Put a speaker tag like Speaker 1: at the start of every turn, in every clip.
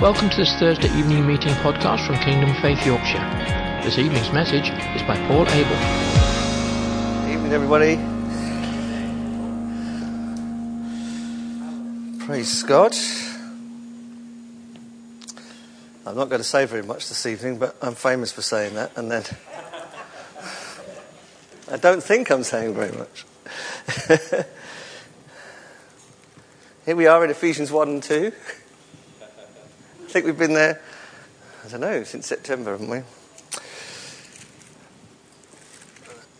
Speaker 1: Welcome to this Thursday evening meeting podcast from Kingdom Faith Yorkshire. This evening's message is by Paul Abel.
Speaker 2: Evening, everybody. Praise God. I'm not going to say very much this evening, but I'm famous for saying that, and then I don't think I'm saying very much. Here we are in Ephesians 1 and 2. I think we've been there, I don't know, since September, haven't we?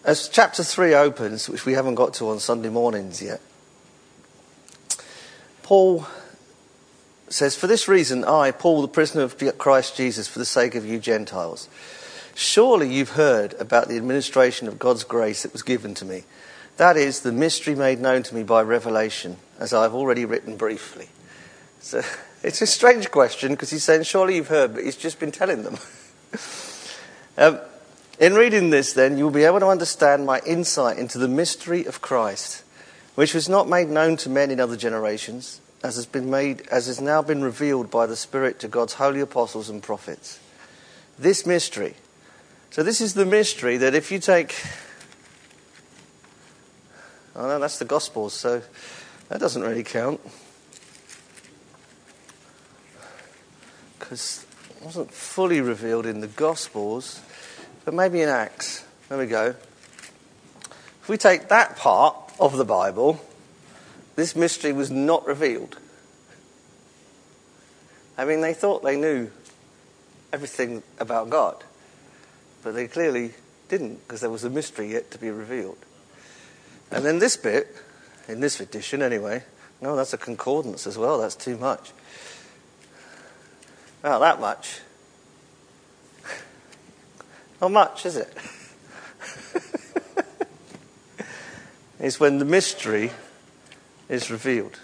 Speaker 2: As chapter 3 opens, which we haven't got to on Sunday mornings yet, Paul says, For this reason, I, Paul, the prisoner of Christ Jesus, for the sake of you Gentiles, surely you've heard about the administration of God's grace that was given to me. That is, the mystery made known to me by revelation, as I've already written briefly. So it's a strange question because he's saying, Surely you've heard, but he's just been telling them. um, in reading this, then, you'll be able to understand my insight into the mystery of Christ, which was not made known to men in other generations, as has been made, as has now been revealed by the Spirit to God's holy apostles and prophets. This mystery. So, this is the mystery that if you take. Oh, no, that's the Gospels, so that doesn't really count. Because it wasn't fully revealed in the Gospels, but maybe in Acts. There we go. If we take that part of the Bible, this mystery was not revealed. I mean, they thought they knew everything about God, but they clearly didn't because there was a mystery yet to be revealed. And then this bit, in this edition anyway, no, that's a concordance as well, that's too much. Not that much. Not much, is it? it's when the mystery is revealed.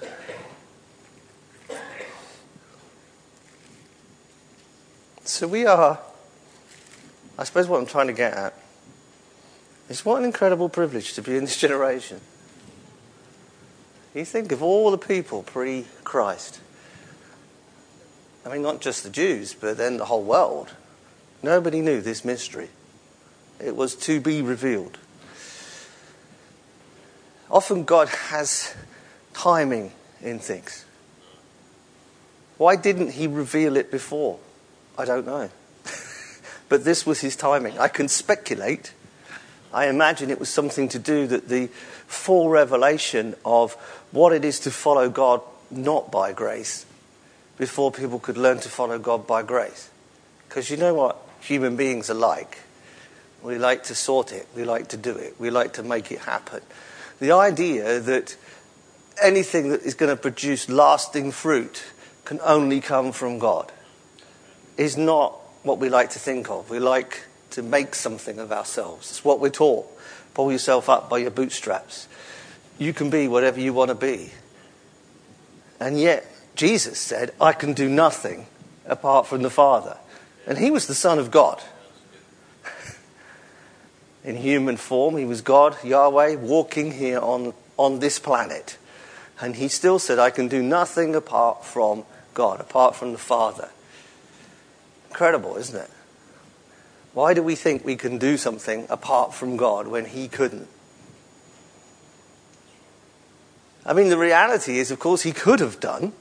Speaker 2: So we are, I suppose what I'm trying to get at is what an incredible privilege to be in this generation. You think of all the people pre Christ I mean, not just the Jews, but then the whole world. Nobody knew this mystery. It was to be revealed. Often God has timing in things. Why didn't He reveal it before? I don't know. but this was His timing. I can speculate. I imagine it was something to do that the full revelation of what it is to follow God not by grace before people could learn to follow God by grace. Because you know what human beings are like. We like to sort it, we like to do it, we like to make it happen. The idea that anything that is going to produce lasting fruit can only come from God is not what we like to think of. We like to make something of ourselves. It's what we're taught. Pull yourself up by your bootstraps. You can be whatever you want to be. And yet, Jesus said, I can do nothing apart from the Father. And he was the Son of God. In human form, he was God, Yahweh, walking here on, on this planet. And he still said, I can do nothing apart from God, apart from the Father. Incredible, isn't it? Why do we think we can do something apart from God when he couldn't? I mean, the reality is, of course, he could have done.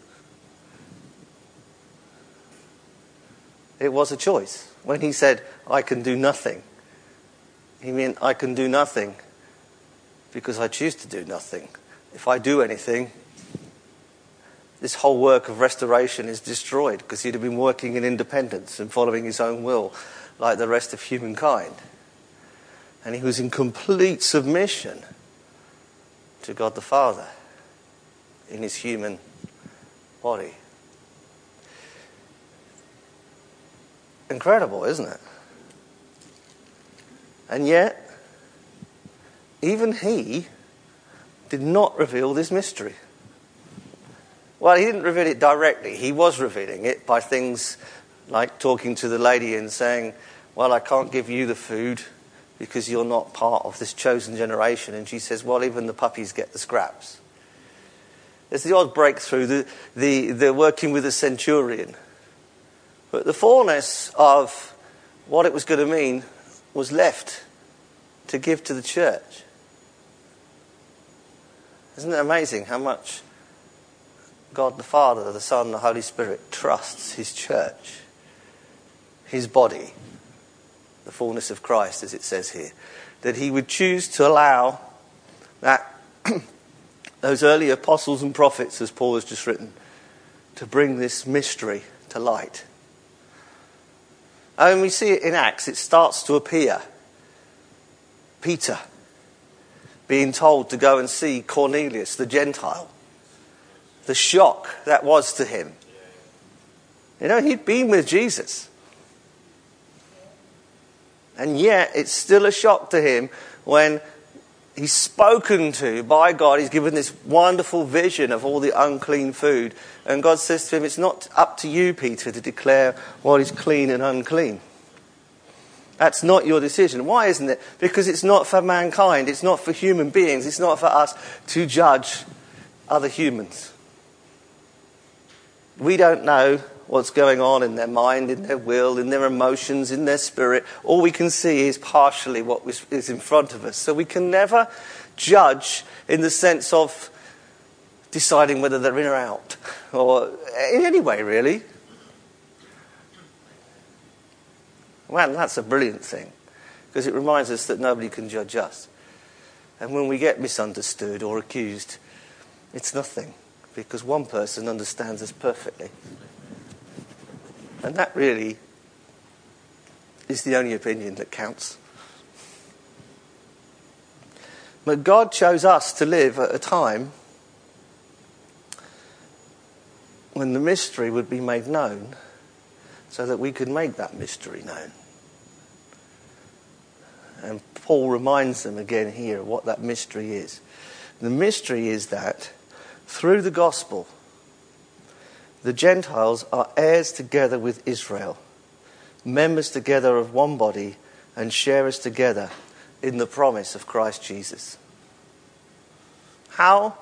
Speaker 2: It was a choice. When he said, I can do nothing, he meant, I can do nothing because I choose to do nothing. If I do anything, this whole work of restoration is destroyed because he'd have been working in independence and following his own will like the rest of humankind. And he was in complete submission to God the Father in his human body. Incredible, isn't it? And yet, even he did not reveal this mystery. Well, he didn't reveal it directly. He was revealing it by things like talking to the lady and saying, Well, I can't give you the food because you're not part of this chosen generation. And she says, Well, even the puppies get the scraps. It's the odd breakthrough, the, the, the working with a centurion But the fullness of what it was going to mean was left to give to the church. Isn't it amazing how much God the Father, the Son, the Holy Spirit trusts His church, His body, the fullness of Christ, as it says here, that He would choose to allow that those early apostles and prophets, as Paul has just written, to bring this mystery to light. Oh, and when we see it in Acts, it starts to appear. Peter being told to go and see Cornelius, the Gentile. The shock that was to him. You know, he'd been with Jesus. And yet, it's still a shock to him when he's spoken to by God. He's given this wonderful vision of all the unclean food. And God says to him, It's not up to you, Peter, to declare what is clean and unclean. That's not your decision. Why isn't it? Because it's not for mankind, it's not for human beings, it's not for us to judge other humans. We don't know what's going on in their mind, in their will, in their emotions, in their spirit. All we can see is partially what is in front of us. So we can never judge in the sense of deciding whether they're in or out, or in any way, really. Well, that's a brilliant thing because it reminds us that nobody can judge us. And when we get misunderstood or accused, it's nothing because one person understands us perfectly. And that really is the only opinion that counts. But God chose us to live at a time when the mystery would be made known so that we could make that mystery known. And Paul reminds them again here what that mystery is. The mystery is that through the gospel, the Gentiles are heirs together with Israel, members together of one body, and sharers together in the promise of Christ Jesus. How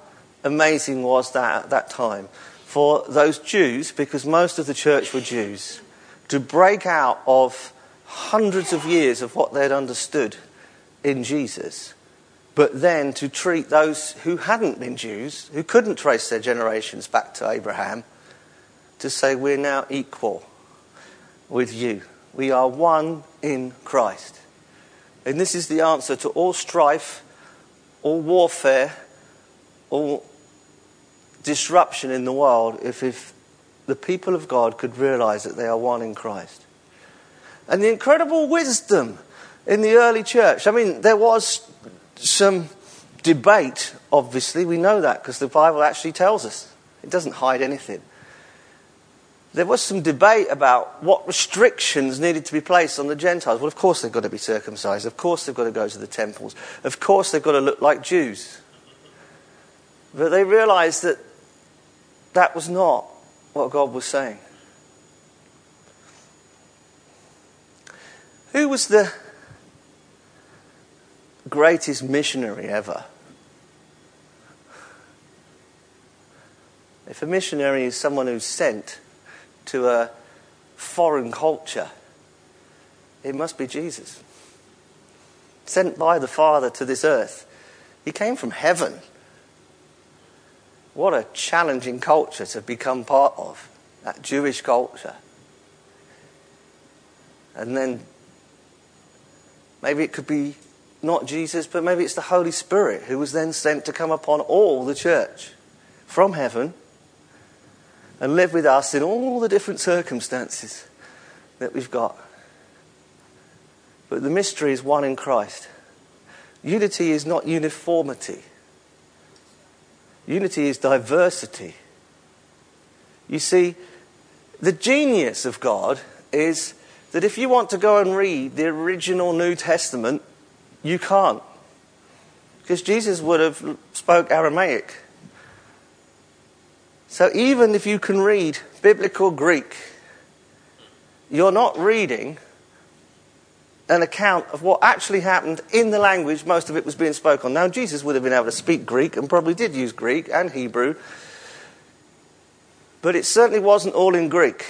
Speaker 2: amazing was that at that time for those Jews, because most of the church were Jews, to break out of hundreds of years of what they'd understood in Jesus, but then to treat those who hadn't been Jews, who couldn't trace their generations back to Abraham, to say, We're now equal with you. We are one in Christ. And this is the answer to all strife, all warfare, all disruption in the world if, if the people of God could realize that they are one in Christ. And the incredible wisdom in the early church. I mean, there was some debate, obviously. We know that because the Bible actually tells us. It doesn't hide anything. There was some debate about what restrictions needed to be placed on the Gentiles. Well, of course they've got to be circumcised. Of course they've got to go to the temples. Of course they've got to look like Jews. But they realized that that was not what God was saying. Who was the greatest missionary ever? If a missionary is someone who's sent to a foreign culture, it must be Jesus. Sent by the Father to this earth. He came from heaven. What a challenging culture to become part of, that Jewish culture. And then maybe it could be not Jesus, but maybe it's the Holy Spirit who was then sent to come upon all the church from heaven and live with us in all the different circumstances that we've got. But the mystery is one in Christ. Unity is not uniformity. Unity is diversity. You see, the genius of God is that if you want to go and read the original New Testament, you can't. Because Jesus would have spoke Aramaic. So even if you can read biblical Greek, you're not reading an account of what actually happened in the language most of it was being spoken. Now, Jesus would have been able to speak Greek and probably did use Greek and Hebrew, but it certainly wasn't all in Greek.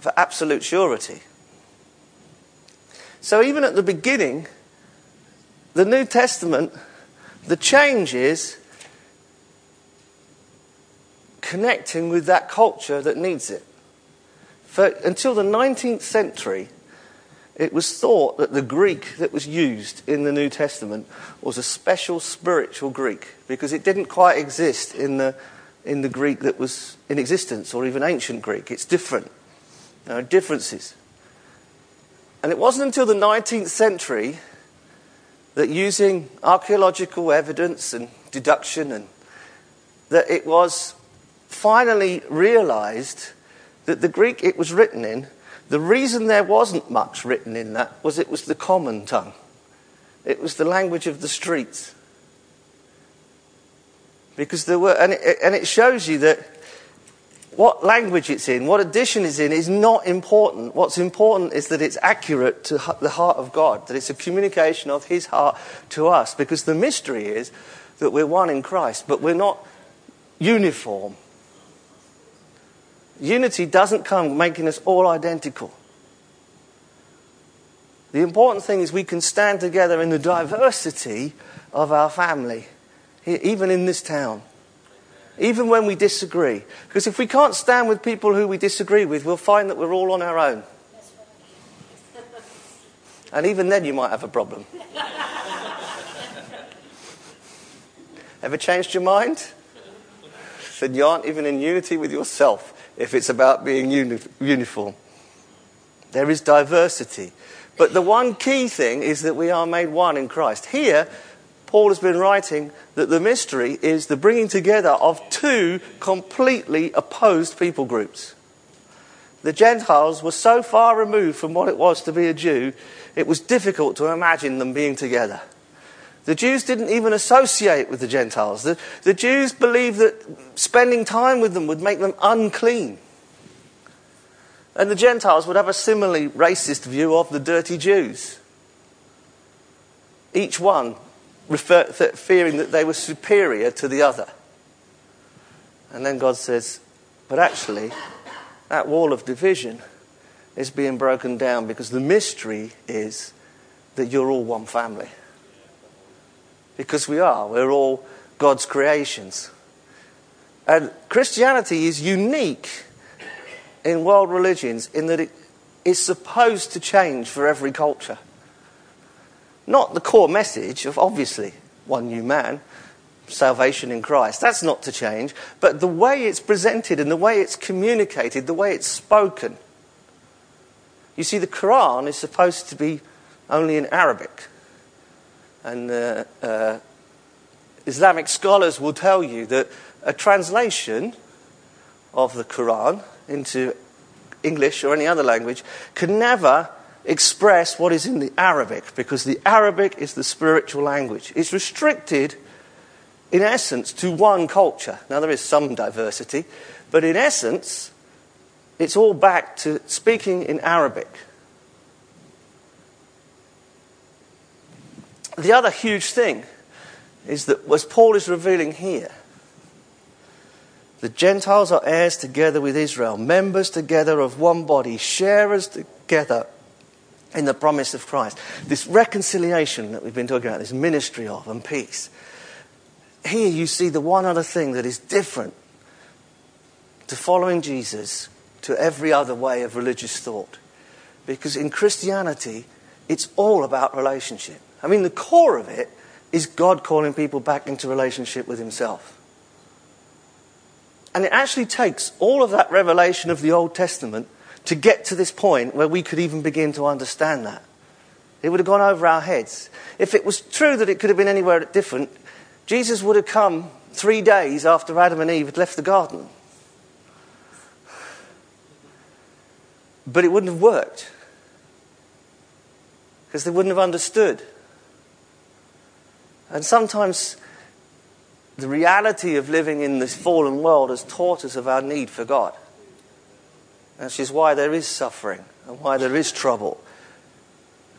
Speaker 2: for absolute surety. So even at the beginning, the New Testament, the change is connecting with that culture that needs it. For until the 19th century, it was thought that the Greek that was used in the New Testament was a special spiritual Greek because it didn't quite exist in the, in the Greek that was in existence or even ancient Greek. It's different. There are differences. And it wasn't until the 19th century that using archaeological evidence and deduction and that it was finally realized that the Greek it was written in, the reason there wasn't much written in that was it was the common tongue. It was the language of the streets. Because there were, and it, and it shows you that what language it's in, what edition it's in, is not important. What's important is that it's accurate to the heart of God, that it's a communication of His heart to us. Because the mystery is that we're one in Christ, but we're not uniform. Unity doesn't come making us all identical. The important thing is we can stand together in the diversity of our family, even in this town, even when we disagree. Because if we can't stand with people who we disagree with, we'll find that we're all on our own. And even then, you might have a problem. Ever changed your mind? Then you aren't even in unity with yourself if it's about being uni- uniform. There is diversity. But the one key thing is that we are made one in Christ. Here, Paul has been writing that the mystery is the bringing together of two completely opposed people groups. The Gentiles were so far removed from what it was to be a Jew, it was difficult to imagine them being together. The Jews didn't even associate with the Gentiles. The, the Jews believed that spending time with them would make them unclean. And the Gentiles would have a similarly racist view of the dirty Jews. Each one refer, th- fearing that they were superior to the other. And then God says, but actually, that wall of division is being broken down because the mystery is that you're all one family because we are. We're all God's creations. And Christianity is unique in world religions in that it is supposed to change for every culture. Not the core message of obviously one new man, salvation in Christ. That's not to change. But the way it's presented and the way it's communicated, the way it's spoken. You see, the Quran is supposed to be only in Arabic. And uh, uh, Islamic scholars will tell you that a translation of the Quran into English or any other language can never express what is in the Arabic because the Arabic is the spiritual language. It's restricted, in essence, to one culture. Now, there is some diversity, but in essence, it's all back to speaking in Arabic. The other huge thing is that, as Paul is revealing here, the Gentiles are heirs together with Israel, members together of one body, sharers together in the promise of Christ. This reconciliation that we've been talking about, this ministry of and peace. Here you see the one other thing that is different to following Jesus to every other way of religious thought. Because in Christianity, it's all about relationship. I mean, the core of it is God calling people back into relationship with Himself. And it actually takes all of that revelation of the Old Testament to get to this point where we could even begin to understand that. It would have gone over our heads. If it was true that it could have been anywhere different, Jesus would have come three days after Adam and Eve had left the garden. But it wouldn't have worked because they wouldn't have understood. And sometimes the reality of living in this fallen world has taught us of our need for God. Which is why there is suffering and why there is trouble.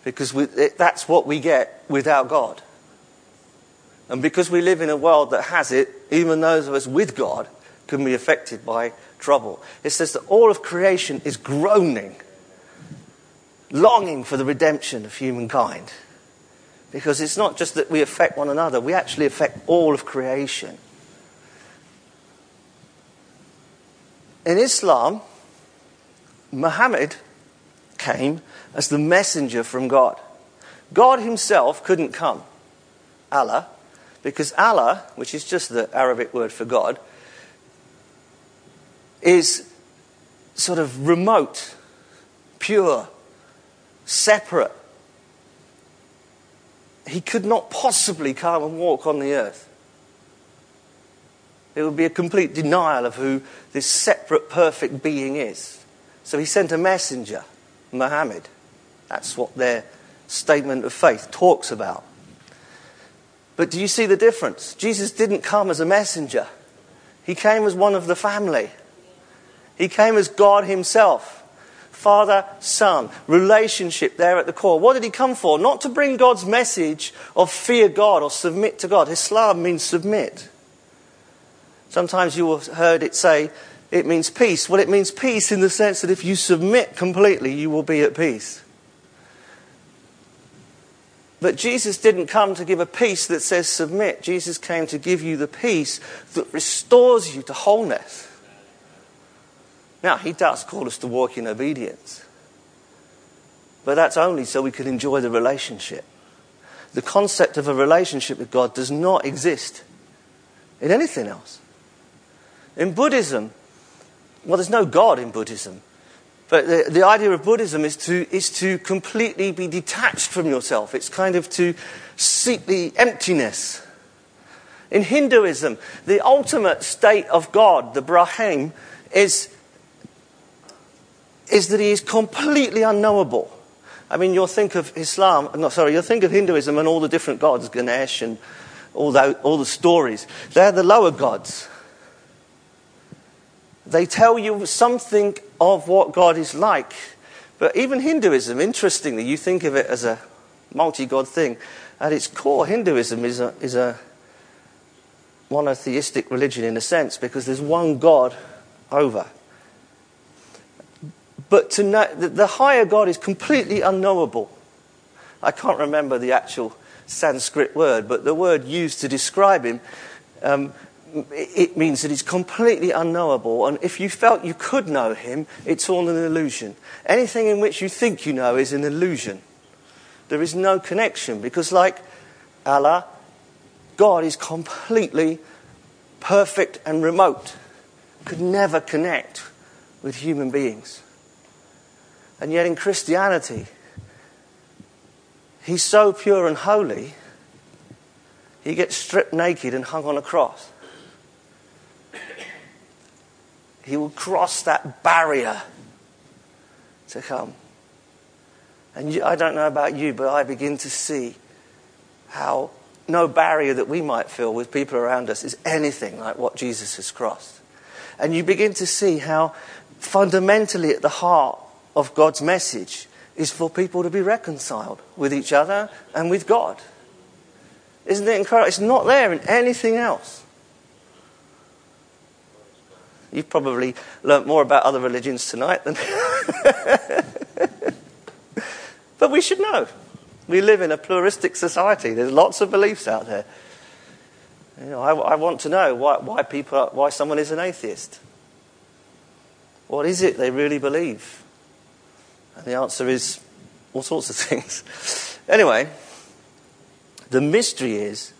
Speaker 2: Because we, it, that's what we get without God. And because we live in a world that has it, even those of us with God can be affected by trouble. It says that all of creation is groaning, longing for the redemption of humankind. Because it's not just that we affect one another, we actually affect all of creation. In Islam, Muhammad came as the messenger from God. God himself couldn't come, Allah, because Allah, which is just the Arabic word for God, is sort of remote, pure, separate. He could not possibly come and walk on the earth. It would be a complete denial of who this separate, perfect being is. So he sent a messenger, Muhammad. That's what their statement of faith talks about. But do you see the difference? Jesus didn't come as a messenger, he came as one of the family. He came as God Himself. Father, Son, relationship there at the core. What did he come for? Not to bring God's message of fear God or submit to God. Islam means submit. Sometimes you have heard it say it means peace. Well, it means peace in the sense that if you submit completely, you will be at peace. But Jesus didn't come to give a peace that says submit. Jesus came to give you the peace that restores you to wholeness. Now, he does call us to walk in obedience. But that's only so we can enjoy the relationship. The concept of a relationship with God does not exist in anything else. In Buddhism, well, there's no God in Buddhism. But the, the idea of Buddhism is to, is to completely be detached from yourself. It's kind of to seek the emptiness. In Hinduism, the ultimate state of God, the Brahman, is is that he is completely unknowable. I mean, you'll think of Islam, no, sorry, you'll think of Hinduism and all the different gods, Ganesh and all, that, all the stories. They're the lower gods. They tell you something of what God is like. But even Hinduism, interestingly, you think of it as a multi God thing. At its core, Hinduism is a, is a monotheistic religion in a sense because there's one God over. But to know, the higher God is completely unknowable. I can't remember the actual Sanskrit word, but the word used to describe him, um, it means that he's completely unknowable. And if you felt you could know him, it's all an illusion. Anything in which you think you know is an illusion. There is no connection because, like Allah, God is completely perfect and remote, could never connect with human beings. And yet in Christianity, he's so pure and holy, he gets stripped naked and hung on a cross. He will cross that barrier to come. And I don't know about you, but I begin to see how no barrier that we might feel with people around us is anything like what Jesus has crossed. And you begin to see how fundamentally at the heart of God's message is for people to be reconciled with each other and with God. Isn't it incredible? It's not there in anything else. You've probably learnt more about other religions tonight than. but we should know. We live in a pluralistic society. There's lots of beliefs out there. You know, I, I want to know why, why people, why someone is an atheist. What is it they really believe? And the answer is all sorts of things. anyway, the mystery is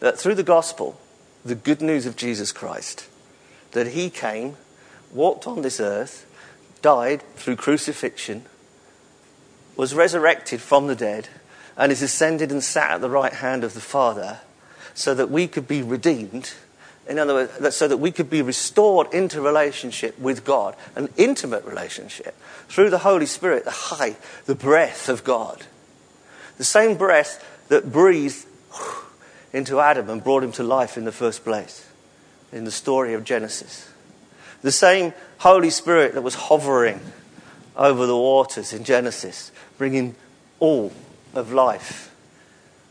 Speaker 2: that through the gospel, the good news of Jesus Christ, that he came, walked on this earth, died through crucifixion, was resurrected from the dead, and is ascended and sat at the right hand of the Father, so that we could be redeemed in other words, so that we could be restored into relationship with God, an intimate relationship, through the Holy Spirit, the high, the breath of God. The same breath that breathed into Adam and brought him to life in the first place, in the story of Genesis. The same Holy Spirit that was hovering over the waters in Genesis, bringing all of life.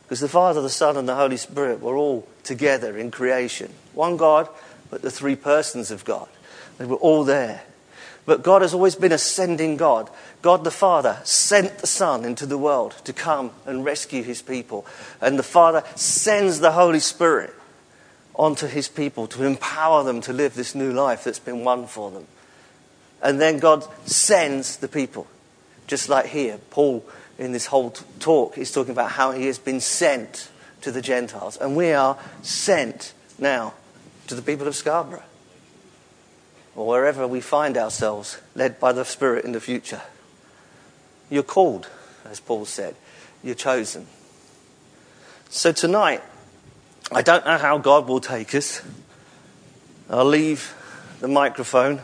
Speaker 2: Because the Father, the Son, and the Holy Spirit were all together in creation. One God but the three persons of God. They were all there. But God has always been a sending God. God the Father sent the Son into the world to come and rescue his people. And the Father sends the Holy Spirit onto his people to empower them to live this new life that's been won for them. And then God sends the people. Just like here, Paul, in this whole talk, is talking about how he has been sent to the Gentiles. And we are sent now to the people of Scarborough or wherever we find ourselves, led by the Spirit in the future. You're called, as Paul said. You're chosen. So tonight, I don't know how God will take us. I'll leave the microphone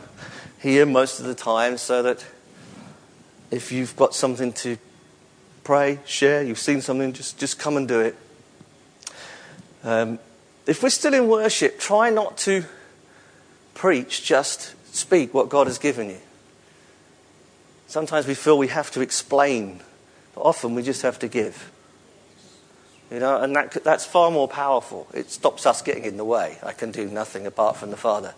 Speaker 2: here most of the time so that if you've got something to pray, share, you've seen something, just, just come and do it. Um, if we're still in worship, try not to preach, just speak what God has given you. Sometimes we feel we have to explain, but often we just have to give. You know, and that, that's far more powerful. It stops us getting in the way. I can do nothing apart from the Father.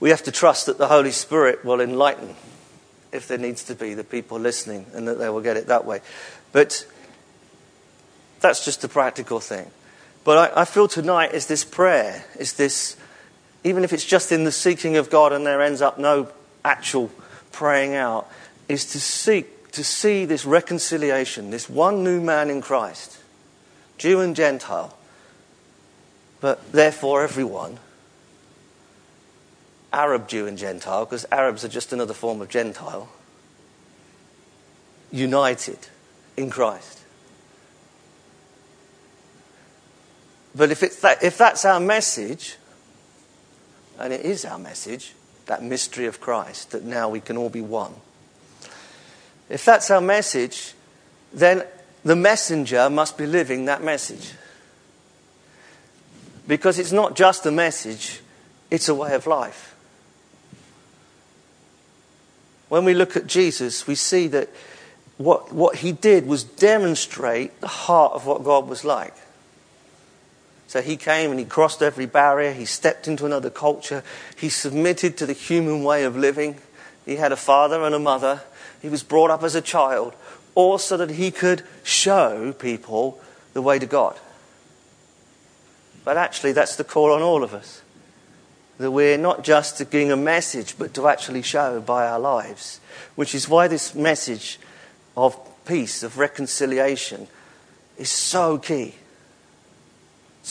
Speaker 2: We have to trust that the Holy Spirit will enlighten, if there needs to be, the people listening, and that they will get it that way. But that's just a practical thing. But I, I feel tonight is this prayer, is this, even if it's just in the seeking of God and there ends up no actual praying out, is to seek, to see this reconciliation, this one new man in Christ Jew and Gentile, but therefore everyone. Arab Jew and Gentile, because Arabs are just another form of Gentile, united in Christ. But if, it's that, if that's our message, and it is our message, that mystery of Christ, that now we can all be one, if that's our message, then the messenger must be living that message. Because it's not just a message, it's a way of life. When we look at Jesus, we see that what, what he did was demonstrate the heart of what God was like. So he came and he crossed every barrier, he stepped into another culture, he submitted to the human way of living. He had a father and a mother, he was brought up as a child all so that he could show people the way to God. But actually, that's the call on all of us. That we're not just to bring a message, but to actually show by our lives. Which is why this message of peace, of reconciliation, is so key,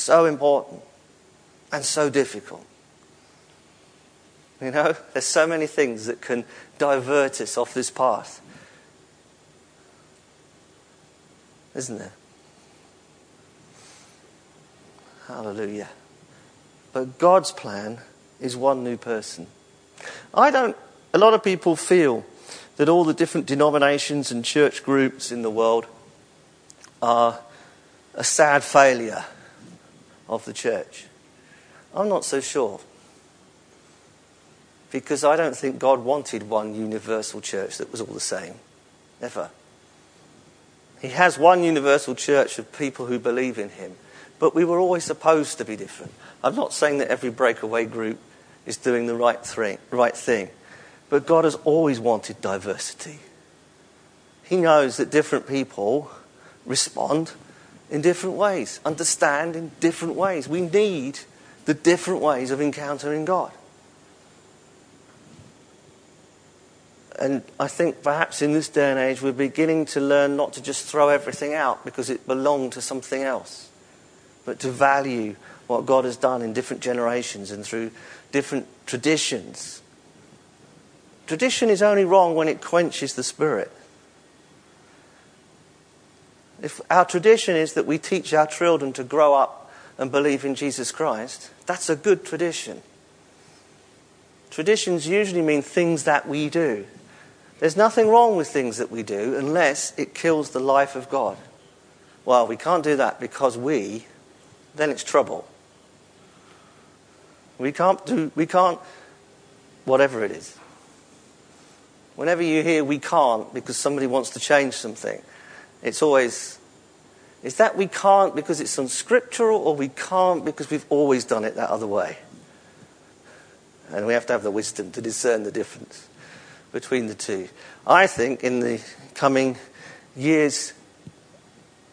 Speaker 2: so important, and so difficult. You know, there's so many things that can divert us off this path. isn't there? Hallelujah. But God's plan is one new person. I don't, a lot of people feel that all the different denominations and church groups in the world are a sad failure of the church. I'm not so sure. Because I don't think God wanted one universal church that was all the same. Never. He has one universal church of people who believe in him. But we were always supposed to be different. I'm not saying that every breakaway group is doing the right thing, right thing. But God has always wanted diversity. He knows that different people respond in different ways, understand in different ways. We need the different ways of encountering God. And I think perhaps in this day and age, we're beginning to learn not to just throw everything out because it belonged to something else, but to value what God has done in different generations and through different traditions. Tradition is only wrong when it quenches the spirit. If our tradition is that we teach our children to grow up and believe in Jesus Christ, that's a good tradition. Traditions usually mean things that we do. There's nothing wrong with things that we do unless it kills the life of God. Well, we can't do that because we, then it's trouble. We can't do, we can't, whatever it is. Whenever you hear we can't because somebody wants to change something, it's always, is that we can't because it's unscriptural or we can't because we've always done it that other way? And we have to have the wisdom to discern the difference between the two. I think in the coming years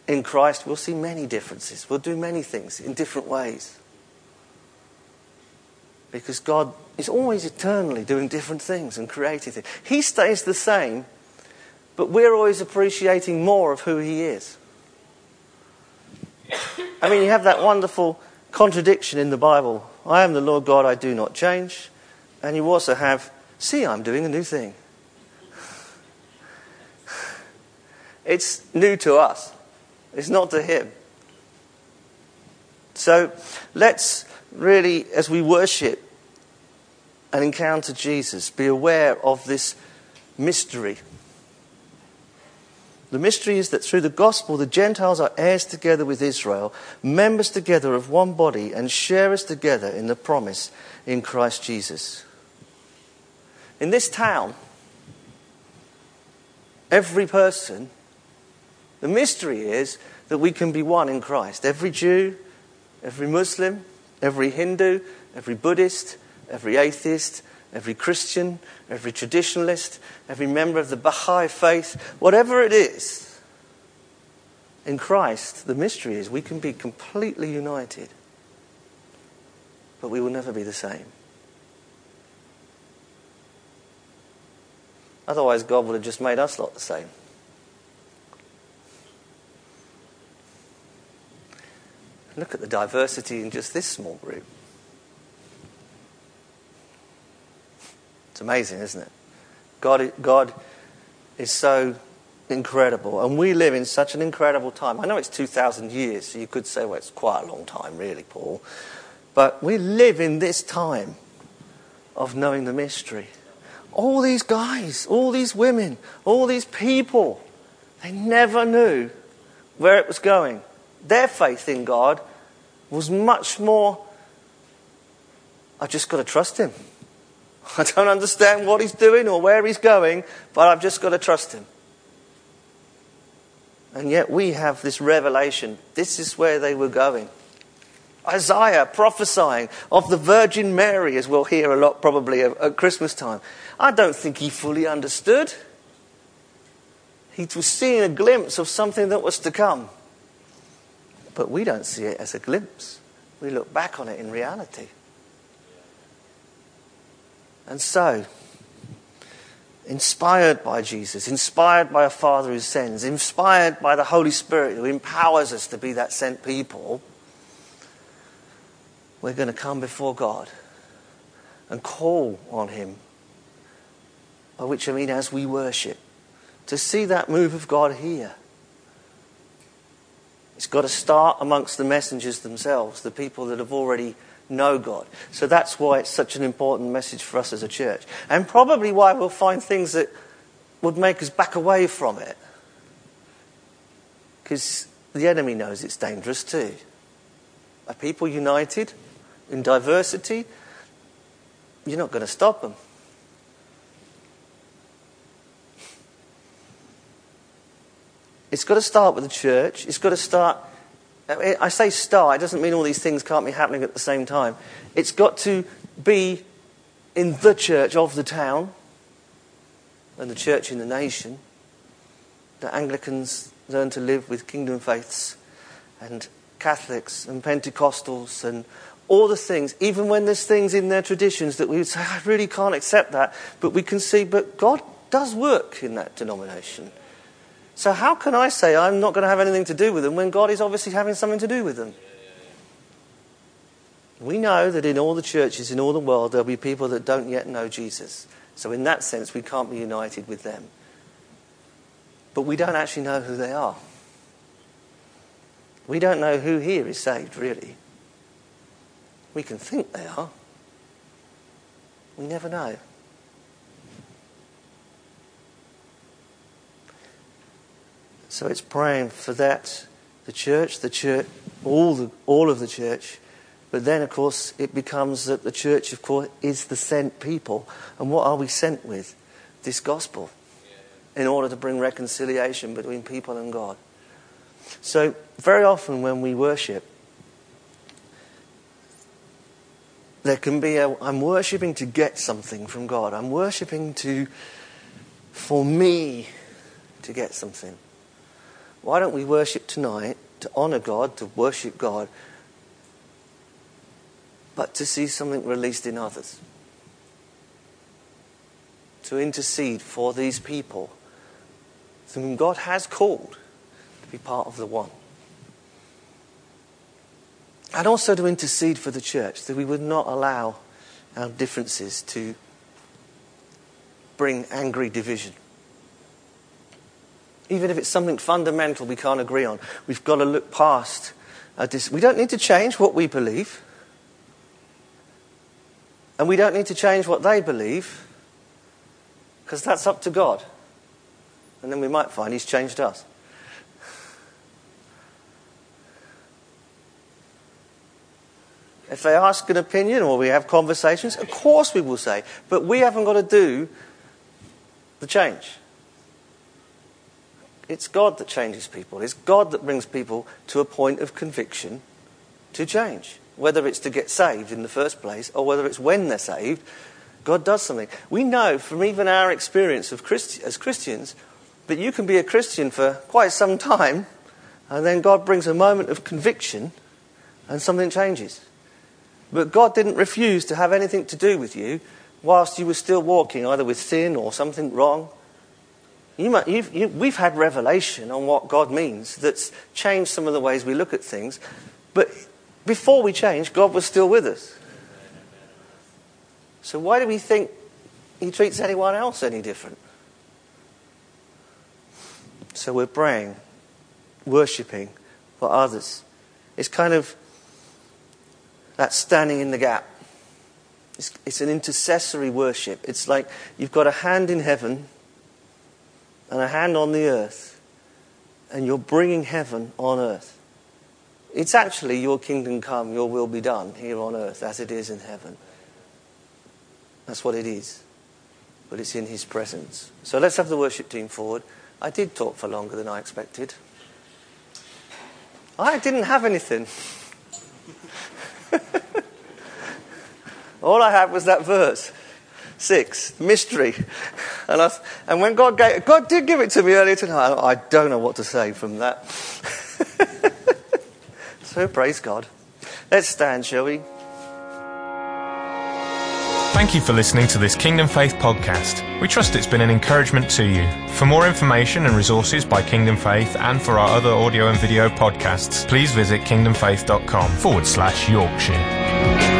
Speaker 2: in Christ, we'll see many differences. We'll do many things in different ways. Because God is always eternally doing different things and creating things. He stays the same, but we're always appreciating more of who He is. I mean, you have that wonderful contradiction in the Bible I am the Lord God, I do not change. And you also have, see, I'm doing a new thing. It's new to us, it's not to Him. So let's really, as we worship and encounter Jesus, be aware of this mystery. The mystery is that through the gospel, the Gentiles are heirs together with Israel, members together of one body, and sharers together in the promise in Christ Jesus. In this town, every person the mystery is that we can be one in Christ. Every Jew, every Muslim, every Hindu, every Buddhist, every atheist, every Christian, every traditionalist, every member of the Baha'i faith, whatever it is, in Christ, the mystery is we can be completely united, but we will never be the same. Otherwise, God would have just made us lot the same. Look at the diversity in just this small group. It's amazing, isn't it? God, God is so incredible. And we live in such an incredible time. I know it's 2,000 years, so you could say, well, it's quite a long time, really, Paul. But we live in this time of knowing the mystery. All these guys, all these women, all these people, they never knew where it was going their faith in God was much more, I've just got to trust Him. I don't understand what He's doing or where He's going, but I've just got to trust Him. And yet we have this revelation this is where they were going. Isaiah prophesying of the Virgin Mary, as we'll hear a lot probably at Christmas time. I don't think he fully understood. He was seeing a glimpse of something that was to come. But we don't see it as a glimpse. We look back on it in reality. And so, inspired by Jesus, inspired by a Father who sends, inspired by the Holy Spirit who empowers us to be that sent people, we're going to come before God and call on Him. By which I mean as we worship, to see that move of God here. It's got to start amongst the messengers themselves, the people that have already know God. So that's why it's such an important message for us as a church. And probably why we'll find things that would make us back away from it. Because the enemy knows it's dangerous too. Are people united in diversity? You're not going to stop them. It's got to start with the church. It's got to start. I say start, it doesn't mean all these things can't be happening at the same time. It's got to be in the church of the town and the church in the nation. The Anglicans learn to live with kingdom faiths and Catholics and Pentecostals and all the things, even when there's things in their traditions that we would say, I really can't accept that, but we can see, but God does work in that denomination. So, how can I say I'm not going to have anything to do with them when God is obviously having something to do with them? We know that in all the churches in all the world, there'll be people that don't yet know Jesus. So, in that sense, we can't be united with them. But we don't actually know who they are. We don't know who here is saved, really. We can think they are. We never know. So it's praying for that, the church, the church, all, the, all of the church. But then, of course, it becomes that the church, of course, is the sent people. And what are we sent with? This gospel. In order to bring reconciliation between people and God. So, very often when we worship, there can be a I'm worshipping to get something from God. I'm worshipping to for me to get something. Why don't we worship tonight to honor God, to worship God, but to see something released in others? To intercede for these people whom God has called to be part of the one. And also to intercede for the church, that we would not allow our differences to bring angry division. Even if it's something fundamental we can't agree on, we've got to look past. Uh, dis- we don't need to change what we believe, and we don't need to change what they believe, because that's up to God. And then we might find He's changed us. If they ask an opinion or we have conversations, of course we will say. But we haven't got to do the change. It's God that changes people. It's God that brings people to a point of conviction to change. Whether it's to get saved in the first place or whether it's when they're saved, God does something. We know from even our experience of Christi- as Christians that you can be a Christian for quite some time and then God brings a moment of conviction and something changes. But God didn't refuse to have anything to do with you whilst you were still walking either with sin or something wrong. You might, you, we've had revelation on what God means that's changed some of the ways we look at things. But before we changed, God was still with us. So why do we think He treats anyone else any different? So we're praying, worshipping for others. It's kind of that standing in the gap. It's, it's an intercessory worship. It's like you've got a hand in heaven and a hand on the earth, and you're bringing heaven on earth. It's actually your kingdom come, your will be done here on earth as it is in heaven. That's what it is. But it's in his presence. So let's have the worship team forward. I did talk for longer than I expected. I didn't have anything. All I had was that verse. Six, mystery. And, I, and when God gave, God did give it to me earlier tonight. I don't know what to say from that. so praise God. Let's stand, shall we?
Speaker 3: Thank you for listening to this Kingdom Faith podcast. We trust it's been an encouragement to you. For more information and resources by Kingdom Faith and for our other audio and video podcasts, please visit kingdomfaith.com forward slash Yorkshire.